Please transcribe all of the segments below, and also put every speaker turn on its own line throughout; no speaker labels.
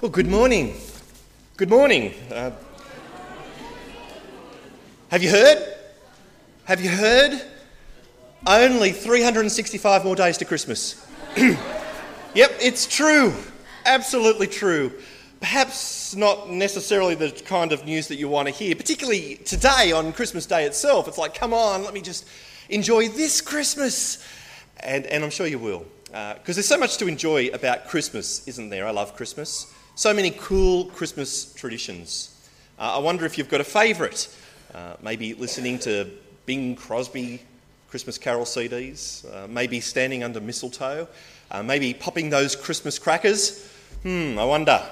Well, good morning. Good morning. Uh, have you heard? Have you heard? Only 365 more days to Christmas. yep, it's true. Absolutely true. Perhaps not necessarily the kind of news that you want to hear, particularly today on Christmas Day itself. It's like, come on, let me just enjoy this Christmas. And, and I'm sure you will. Because uh, there's so much to enjoy about Christmas, isn't there? I love Christmas. So many cool Christmas traditions. Uh, I wonder if you've got a favourite. Uh, maybe listening to Bing Crosby Christmas Carol CDs, uh, maybe standing under mistletoe, uh, maybe popping those Christmas crackers. Hmm, I wonder.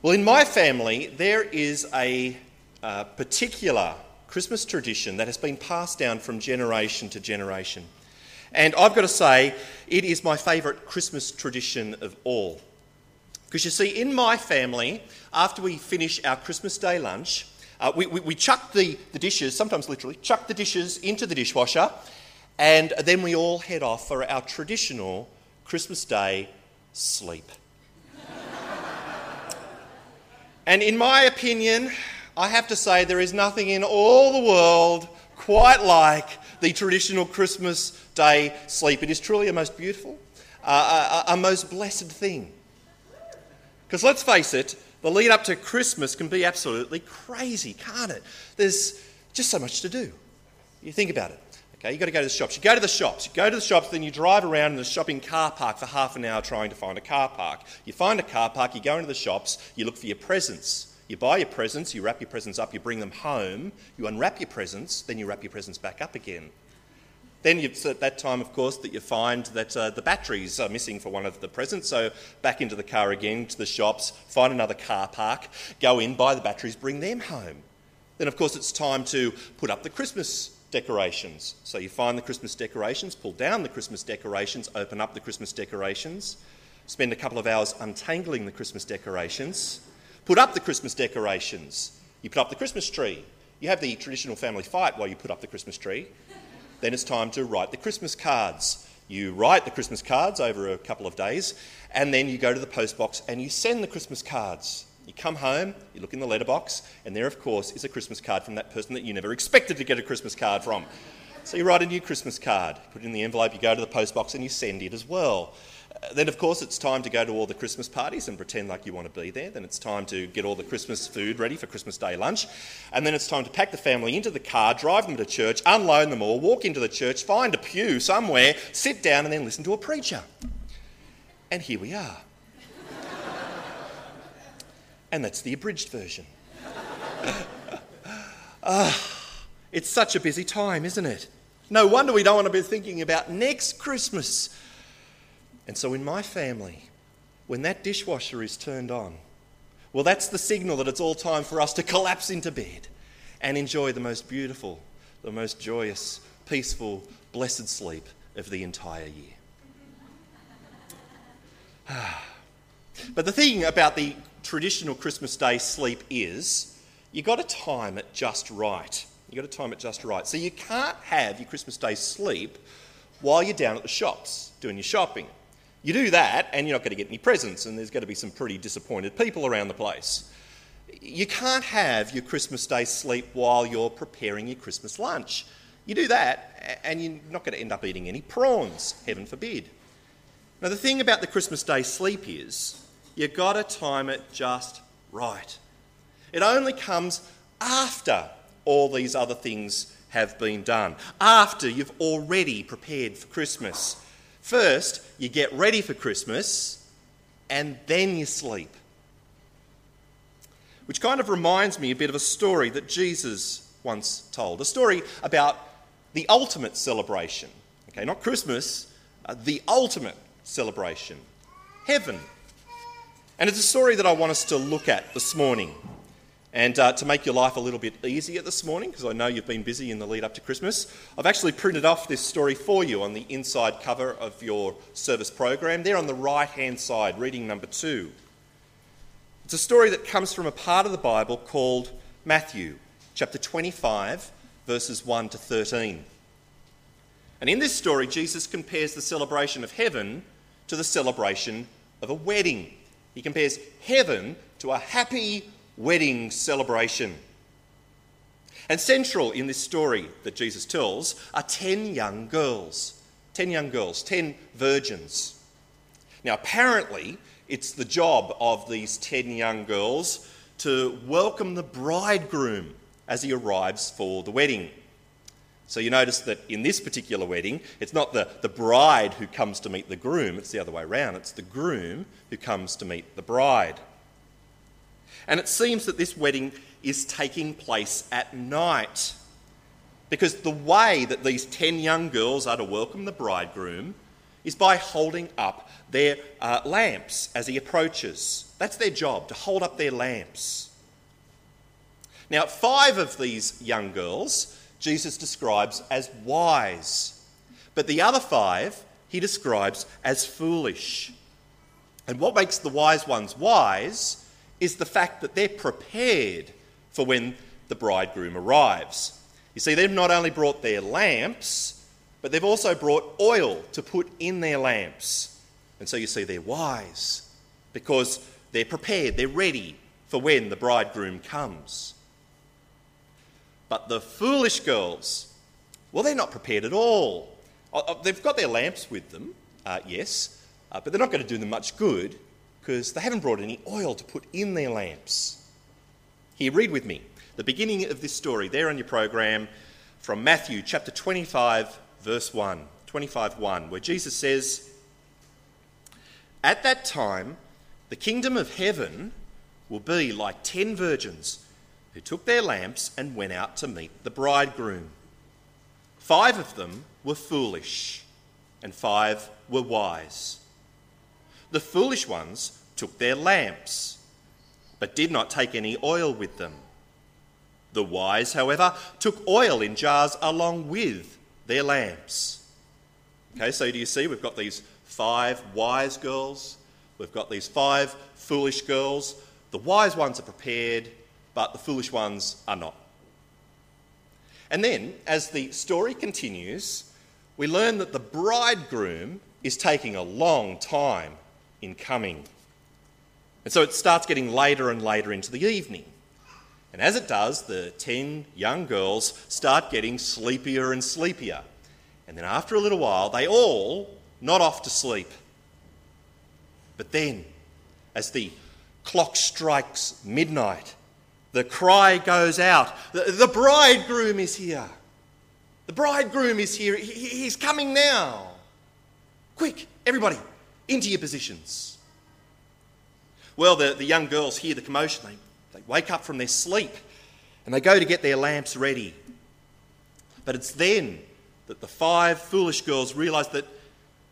Well, in my family, there is a uh, particular Christmas tradition that has been passed down from generation to generation. And I've got to say, it is my favourite Christmas tradition of all. Because you see, in my family, after we finish our Christmas Day lunch, uh, we, we, we, chuck the, the dishes, sometimes literally, chuck the dishes into the dishwasher, and then we all head off for our traditional Christmas Day sleep. and in my opinion, I have to say there is nothing in all the world quite like the traditional Christmas Day sleep. It is truly a most beautiful, uh, a, a most blessed thing. Because let's face it, the lead up to Christmas can be absolutely crazy, can't it? There's just so much to do. You think about it. Okay, you've got to go to the shops. You go to the shops. You go to the shops, then you drive around in the shopping car park for half an hour trying to find a car park. You find a car park, you go into the shops, you look for your presents. You buy your presents, you wrap your presents up, you bring them home, you unwrap your presents, then you wrap your presents back up again. Then it's at that time, of course, that you find that uh, the batteries are missing for one of the presents. So back into the car again, to the shops, find another car park, go in, buy the batteries, bring them home. Then, of course, it's time to put up the Christmas decorations. So you find the Christmas decorations, pull down the Christmas decorations, open up the Christmas decorations, spend a couple of hours untangling the Christmas decorations, put up the Christmas decorations. You put up the Christmas tree. You have the traditional family fight while you put up the Christmas tree. Then it's time to write the Christmas cards. You write the Christmas cards over a couple of days, and then you go to the post box and you send the Christmas cards. You come home, you look in the letterbox, and there, of course, is a Christmas card from that person that you never expected to get a Christmas card from. So you write a new Christmas card, put it in the envelope, you go to the post box, and you send it as well. Then, of course, it's time to go to all the Christmas parties and pretend like you want to be there. Then it's time to get all the Christmas food ready for Christmas Day lunch. And then it's time to pack the family into the car, drive them to church, unload them all, walk into the church, find a pew somewhere, sit down, and then listen to a preacher. And here we are. and that's the abridged version. Ah, it's such a busy time, isn't it? No wonder we don't want to be thinking about next Christmas and so, in my family, when that dishwasher is turned on, well, that's the signal that it's all time for us to collapse into bed and enjoy the most beautiful, the most joyous, peaceful, blessed sleep of the entire year. but the thing about the traditional Christmas Day sleep is you've got to time it just right. You've got to time it just right. So you can't have your Christmas Day sleep while you're down at the shops doing your shopping. You do that, and you're not going to get any presents, and there's going to be some pretty disappointed people around the place. You can't have your Christmas Day sleep while you're preparing your Christmas lunch. You do that, and you're not going to end up eating any prawns, heaven forbid. Now, the thing about the Christmas Day sleep is you've got to time it just right. It only comes after all these other things have been done, after you've already prepared for Christmas First, you get ready for Christmas, and then you sleep. Which kind of reminds me a bit of a story that Jesus once told a story about the ultimate celebration. Okay, not Christmas, uh, the ultimate celebration heaven. And it's a story that I want us to look at this morning. And uh, to make your life a little bit easier this morning, because I know you've been busy in the lead up to Christmas, I've actually printed off this story for you on the inside cover of your service program. There on the right hand side, reading number two. It's a story that comes from a part of the Bible called Matthew, chapter 25, verses 1 to 13. And in this story, Jesus compares the celebration of heaven to the celebration of a wedding. He compares heaven to a happy wedding celebration. And central in this story that Jesus tells are 10 young girls. 10 young girls, 10 virgins. Now, apparently, it's the job of these 10 young girls to welcome the bridegroom as he arrives for the wedding. So you notice that in this particular wedding, it's not the, the bride who comes to meet the groom, it's the other way around. It's the groom who comes to meet the bride. And it seems that this wedding is taking place at night. Because the way that these 10 young girls are to welcome the bridegroom is by holding up their uh, lamps as he approaches. That's their job, to hold up their lamps. Now, five of these young girls Jesus describes as wise, but the other five he describes as foolish. And what makes the wise ones wise is the fact that they're prepared for when the bridegroom arrives. You see, they've not only brought their lamps, but they've also brought oil to put in their lamps. And so you see, they're wise because they're prepared, they're ready for when the bridegroom comes. But the foolish girls, well, they're not prepared at all. Uh, uh, they've got their lamps with them, uh, yes, uh, but they're not going to do them much good because they haven't brought any oil to put in their lamps. Here, read with me the beginning of this story there on your program from Matthew chapter 25, verse 1. 25 1, where Jesus says, At that time, the kingdom of heaven will be like ten virgins who took their lamps and went out to meet the bridegroom. Five of them were foolish, and five were wise. The foolish ones took their lamps, but did not take any oil with them. The wise, however, took oil in jars along with their lamps. Okay, so do you see we've got these five wise girls, we've got these five foolish girls. The wise ones are prepared, but the foolish ones are not. And then, as the story continues, we learn that the bridegroom is taking a long time in coming. And so it starts getting later and later into the evening. And as it does, the 10 young girls start getting sleepier and sleepier. And then after a little while, they all nod off to sleep. But then, as the clock strikes midnight, the cry goes out the, the bridegroom is here. The bridegroom is here. He, he's coming now. Quick, everybody, into your positions. Well, the, the young girls hear the commotion. They, they wake up from their sleep and they go to get their lamps ready. But it's then that the five foolish girls realise that,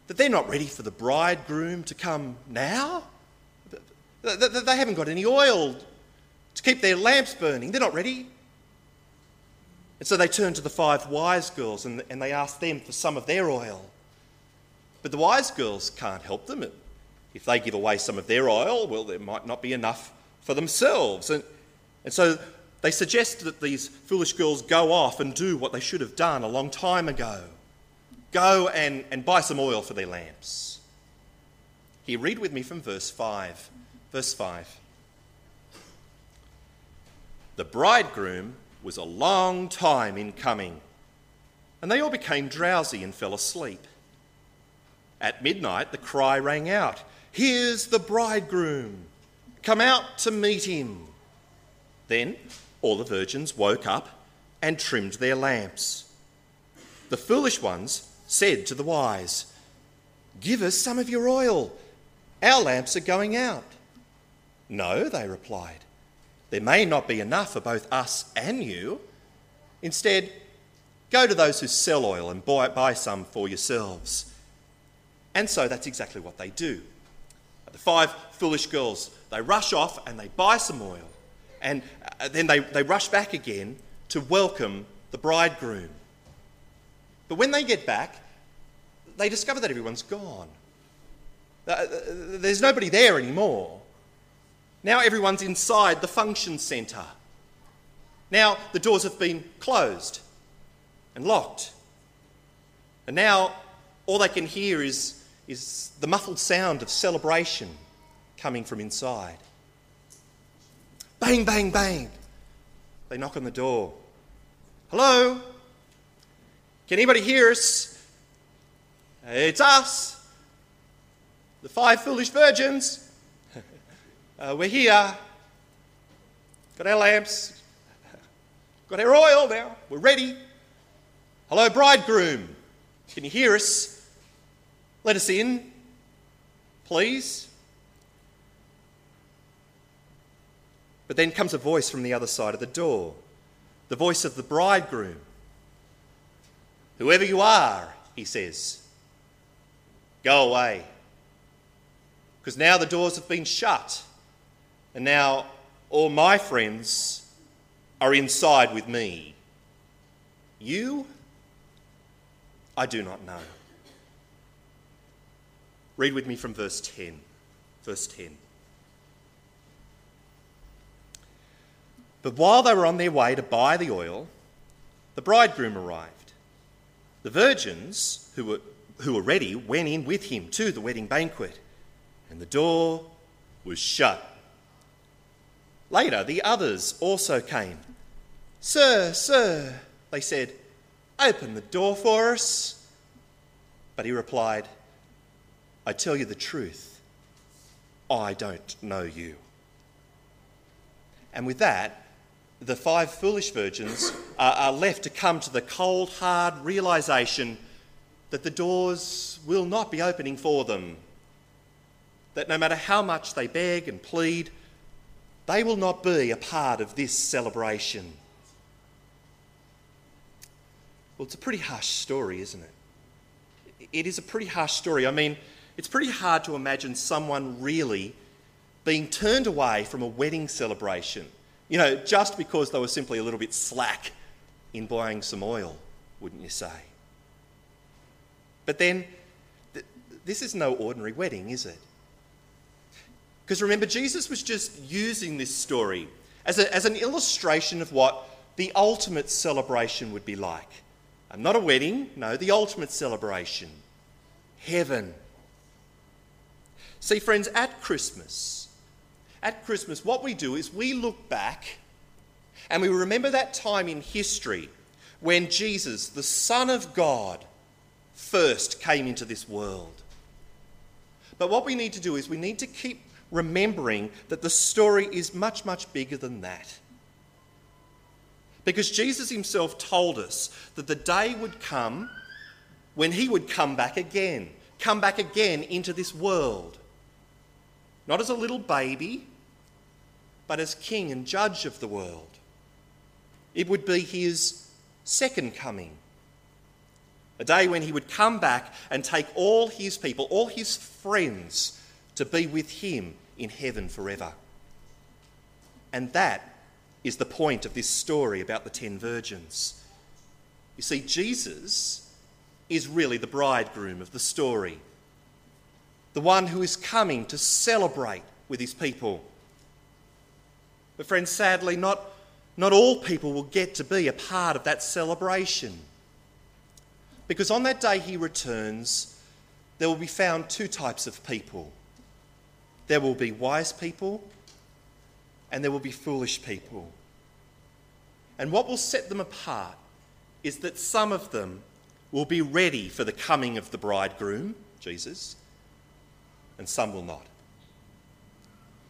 that they're not ready for the bridegroom to come now. They haven't got any oil to keep their lamps burning. They're not ready. And so they turn to the five wise girls and, and they ask them for some of their oil. But the wise girls can't help them. If they give away some of their oil, well, there might not be enough for themselves. And, and so they suggest that these foolish girls go off and do what they should have done a long time ago go and, and buy some oil for their lamps. Here, read with me from verse 5. Verse 5. The bridegroom was a long time in coming, and they all became drowsy and fell asleep. At midnight, the cry rang out Here's the bridegroom! Come out to meet him! Then all the virgins woke up and trimmed their lamps. The foolish ones said to the wise, Give us some of your oil. Our lamps are going out. No, they replied. There may not be enough for both us and you. Instead, go to those who sell oil and buy, some for yourselves. And so that's exactly what they do. The five foolish girls, they rush off and they buy some oil. And uh, then they, they rush back again to welcome the bridegroom. But when they get back, they discover that everyone's gone. Uh, uh, there's nobody there anymore. Now everyone's inside the function centre. Now the doors have been closed and locked. And now all they can hear is, is the muffled sound of celebration coming from inside. Bang, bang, bang. They knock on the door. Hello? Can anybody hear us? It's us, the five foolish virgins. uh, we're here. Got our lamps. Got our oil now. We're ready. Hello, bridegroom. Can you hear us? Let us in, please. But then comes a voice from the other side of the door the voice of the bridegroom. Whoever you are, he says, go away. Because now the doors have been shut, and now all my friends are inside with me. You, I do not know. Read with me from verse 10. Verse 10. But while they were on their way to buy the oil, the bridegroom arrived. The virgins who were, who were ready went in with him to the wedding banquet, and the door was shut. Later, the others also came. Sir, sir, they said, open the door for us. But he replied, I tell you the truth, I don't know you. And with that, the five foolish virgins are, left to come to the cold, hard realization that the doors will not be opening for them. That no matter how much they beg and plead, they will not be a part of this celebration. Well, it's a pretty harsh story, isn't it? It is a pretty harsh story. I mean, it's pretty hard to imagine someone really being turned away from a wedding celebration you know, just because they were simply a little bit slack in buying some oil, wouldn't you say? But then, th- this is no ordinary wedding, is it? Because remember, Jesus was just using this story as, a, as an illustration of what the ultimate celebration would be like. And not a wedding, no, the ultimate celebration heaven. See, friends, at Christmas, at Christmas, what we do is we look back and we remember that time in history when Jesus, the Son of God, first came into this world. But what we need to do is we need to keep remembering that the story is much, much bigger than that. Because Jesus himself told us that the day would come when he would come back again, come back again into this world. Not as a little baby, but as king and judge of the world. It would be his second coming. A day when he would come back and take all his people, all his friends, to be with him in heaven forever. And that is the point of this story about the ten virgins. You see, Jesus is really the bridegroom of the story the one who is coming to celebrate with his people. But, friends, sadly, not, not all people will get to be a part of that celebration. Because on that day he returns, there will be found two types of people there will be wise people, and there will be foolish people. And what will set them apart is that some of them will be ready for the coming of the bridegroom, Jesus, and some will not.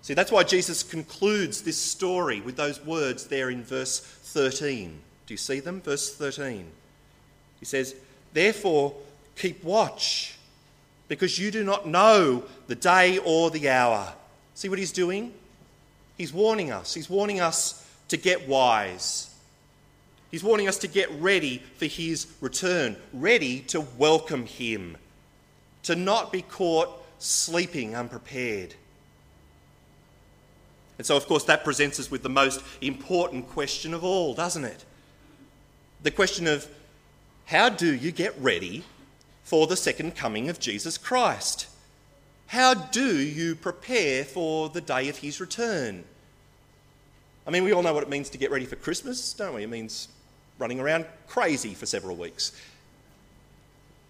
See, that's why Jesus concludes this story with those words there in verse 13. Do you see them? Verse 13. He says, Therefore, keep watch, because you do not know the day or the hour. See what he's doing? He's warning us. He's warning us to get wise. He's warning us to get ready for his return, ready to welcome him, to not be caught sleeping unprepared. And so, of course, that presents us with the most important question of all, doesn't it? The question of how do you get ready for the second coming of Jesus Christ? How do you prepare for the day of his return? I mean, we all know what it means to get ready for Christmas, don't we? It means running around crazy for several weeks.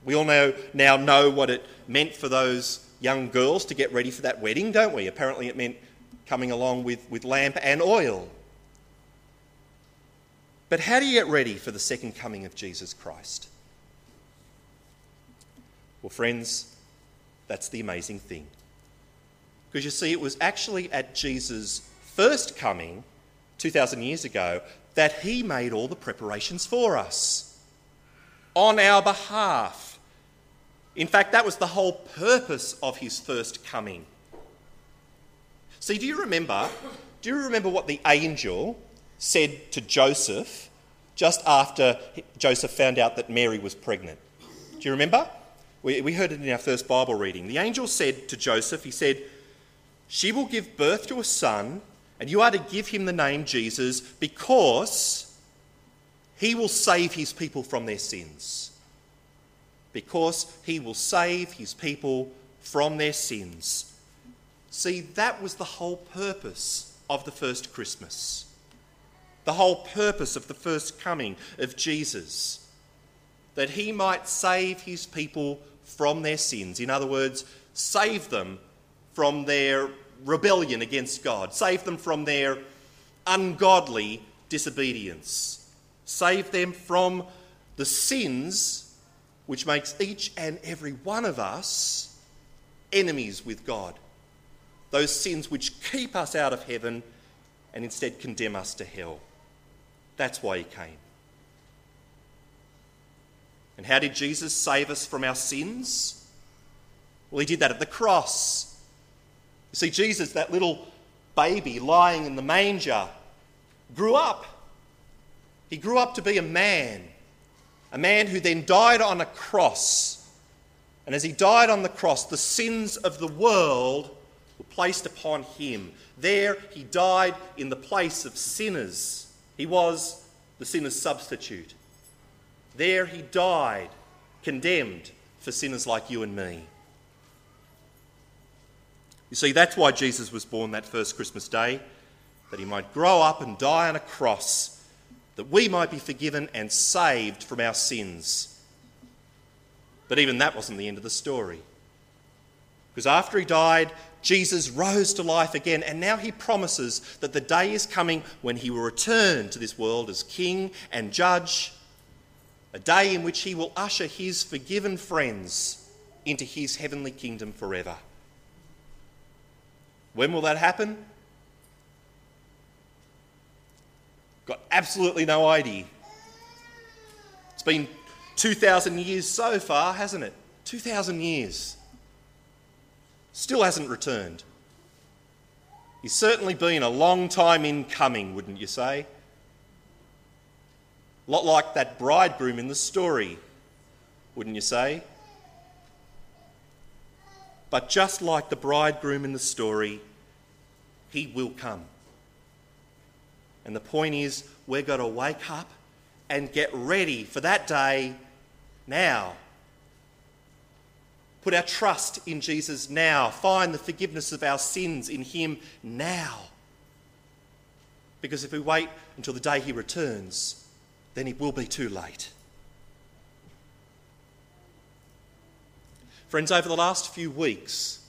We all now know what it meant for those young girls to get ready for that wedding, don't we? Apparently, it meant coming along with, with lamp and oil. But how do you get ready for the second coming of Jesus Christ? Well, friends, that's the amazing thing. Because you see, it was actually at Jesus' first coming, 2,000 years ago, that he made all the preparations for us on our behalf. In fact, that was the whole purpose of his first coming. See, do you remember? Do you remember what the angel said to Joseph just after Joseph found out that Mary was pregnant? Do you remember? We, we heard it in our first Bible reading. The angel said to Joseph, He said, She will give birth to a son, and you are to give him the name Jesus because he will save his people from their sins. Because he will save his people from their sins. See, that was the whole purpose of the first Christmas. The whole purpose of the first coming of Jesus. That he might save his people from their sins. In other words, save them from their rebellion against God, save them from their ungodly disobedience, save them from the sins which makes each and every one of us enemies with God. Those sins which keep us out of heaven and instead condemn us to hell. That's why he came. And how did Jesus save us from our sins? Well, he did that at the cross. You see, Jesus, that little baby lying in the manger, grew up. He grew up to be a man, a man who then died on a cross. And as he died on the cross, the sins of the world were placed upon him. There, he died in the place of sinners. He was the sinner's substitute. There, he died, condemned for sinners like you and me. You see, that's why Jesus was born that first Christmas day, that he might grow up and die on a cross, that we might be forgiven and saved from our sins. But even that wasn't the end of the story. Because after he died, Jesus rose to life again, and now he promises that the day is coming when he will return to this world as king and judge, a day in which he will usher his forgiven friends into his heavenly kingdom forever. When will that happen? Got absolutely no idea. It's been 2,000 years so far, hasn't it? 2,000 years. Still hasn't returned. He's certainly been a long time in coming, wouldn't you say? A lot like that bridegroom in the story, wouldn't you say? But just like the bridegroom in the story, he will come. And the point is, we've got to wake up and get ready for that day now. Put our trust in Jesus now. Find the forgiveness of our sins in Him now. Because if we wait until the day He returns, then it will be too late. Friends, over the last few weeks,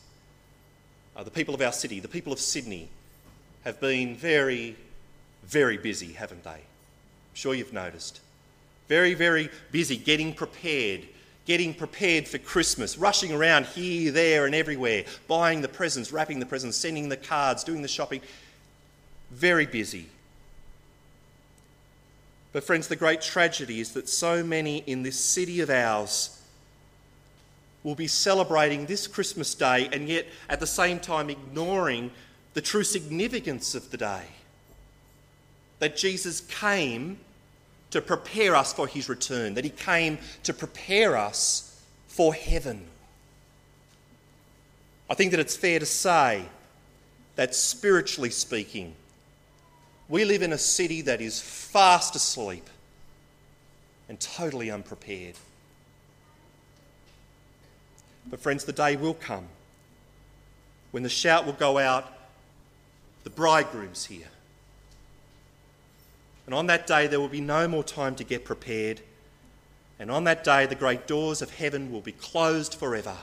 uh, the people of our city, the people of Sydney, have been very, very busy, haven't they? I'm sure you've noticed. Very, very busy getting prepared, getting prepared for Christmas, rushing around here, there, and everywhere, buying the presents, wrapping the presents, sending the cards, doing the shopping. Very busy. But, friends, the great tragedy is that so many in this city of ours will be celebrating this Christmas day and yet at the same time ignoring the true significance of the day. That Jesus came to prepare us for his return, that he came to prepare us for heaven. I think that it's fair to say that spiritually speaking, we live in a city that is fast asleep and totally unprepared. But, friends, the day will come when the shout will go out, The bridegroom's here. And on that day, there will be no more time to get prepared. And on that day, the great doors of heaven will be closed forever.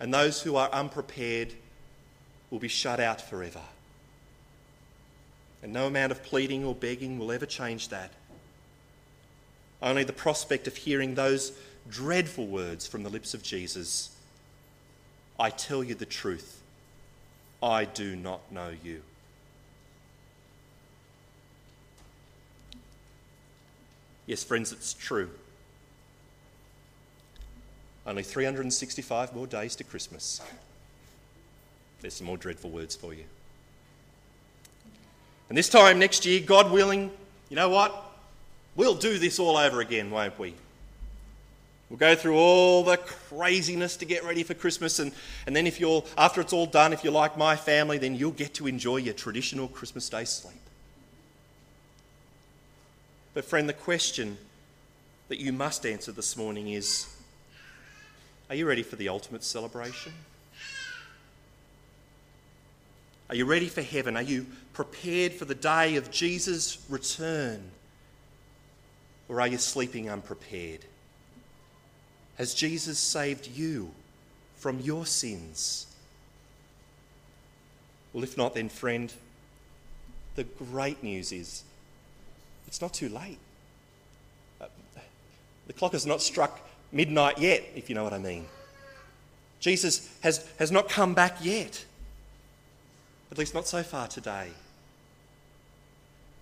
and those who are unprepared will be shut out forever. And no amount of pleading or begging will ever change that. Only the prospect of hearing those dreadful words from the lips of Jesus I tell you the truth, I do not know you. Yes, friends, it's true. Only 365 more days to Christmas. There's some more dreadful words for you. And this time next year, God willing, you know what? We'll do this all over again, won't we? We'll go through all the craziness to get ready for Christmas, and, and then if you're after it's all done, if you're like my family, then you'll get to enjoy your traditional Christmas Day sleep. But friend, the question that you must answer this morning is are you ready for the ultimate celebration? Are you ready for heaven? Are you prepared for the day of Jesus' return? Or are you sleeping unprepared? Has Jesus saved you from your sins? Well, if not, then, friend, the great news is it's not too late. Uh, the clock has not struck midnight yet, if you know what I mean. Jesus has, has not come back yet, at least not so far today.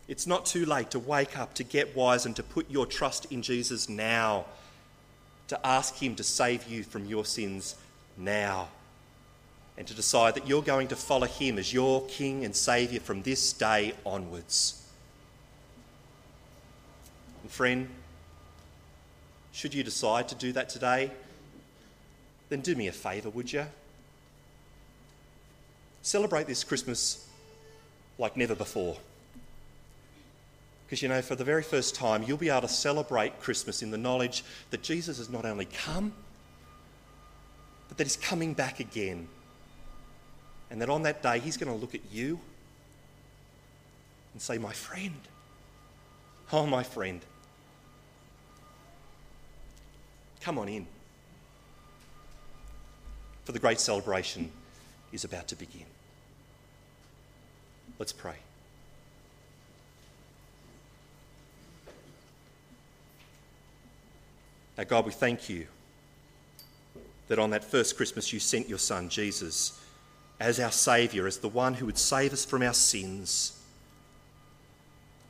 It's not too late to wake up, to get wise, and to put your trust in Jesus now, to ask Him to save you from your sins now, and to decide that you're going to follow Him as your King and Saviour from this day onwards. And friend, should you decide to do that today, then do me a favour, would you? Celebrate this Christmas like never before. Because you know, for the very first time, you'll be able to celebrate Christmas in the knowledge that Jesus has not only come, but that he's coming back again. And that on that day, he's going to look at you and say, My friend, oh, my friend, come on in. For the great celebration is about to begin. Let's pray. Now, God, we thank you that on that first Christmas you sent your Son, Jesus, as our Saviour, as the one who would save us from our sins.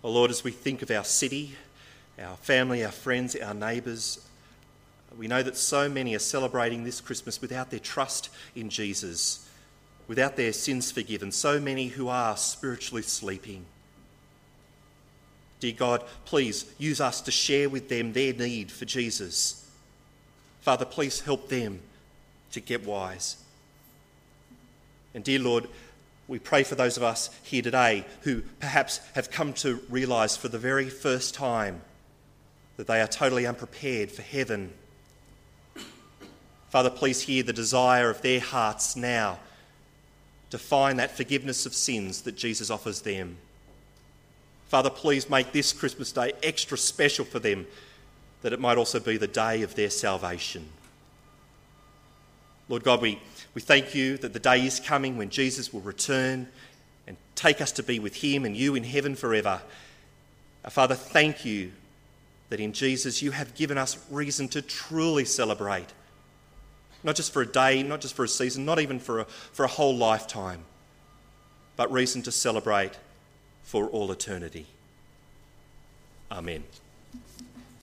Oh Lord, as we think of our city, our family, our friends, our neighbours, we know that so many are celebrating this Christmas without their trust in Jesus, without their sins forgiven, so many who are spiritually sleeping. Dear God, please use us to share with them their need for Jesus. Father, please help them to get wise. And dear Lord, we pray for those of us here today who perhaps have come to realise for the very first time that they are totally unprepared for heaven. Father, please hear the desire of their hearts now to find that forgiveness of sins that Jesus offers them. Father, please make this Christmas day extra special for them, that it might also be the day of their salvation. Lord God, we, we thank you that the day is coming when Jesus will return and take us to be with him and you in heaven forever. Our Father, thank you that in Jesus you have given us reason to truly celebrate. Not just for a day, not just for a season, not even for a, for a whole lifetime, but reason to celebrate for all eternity. Amen.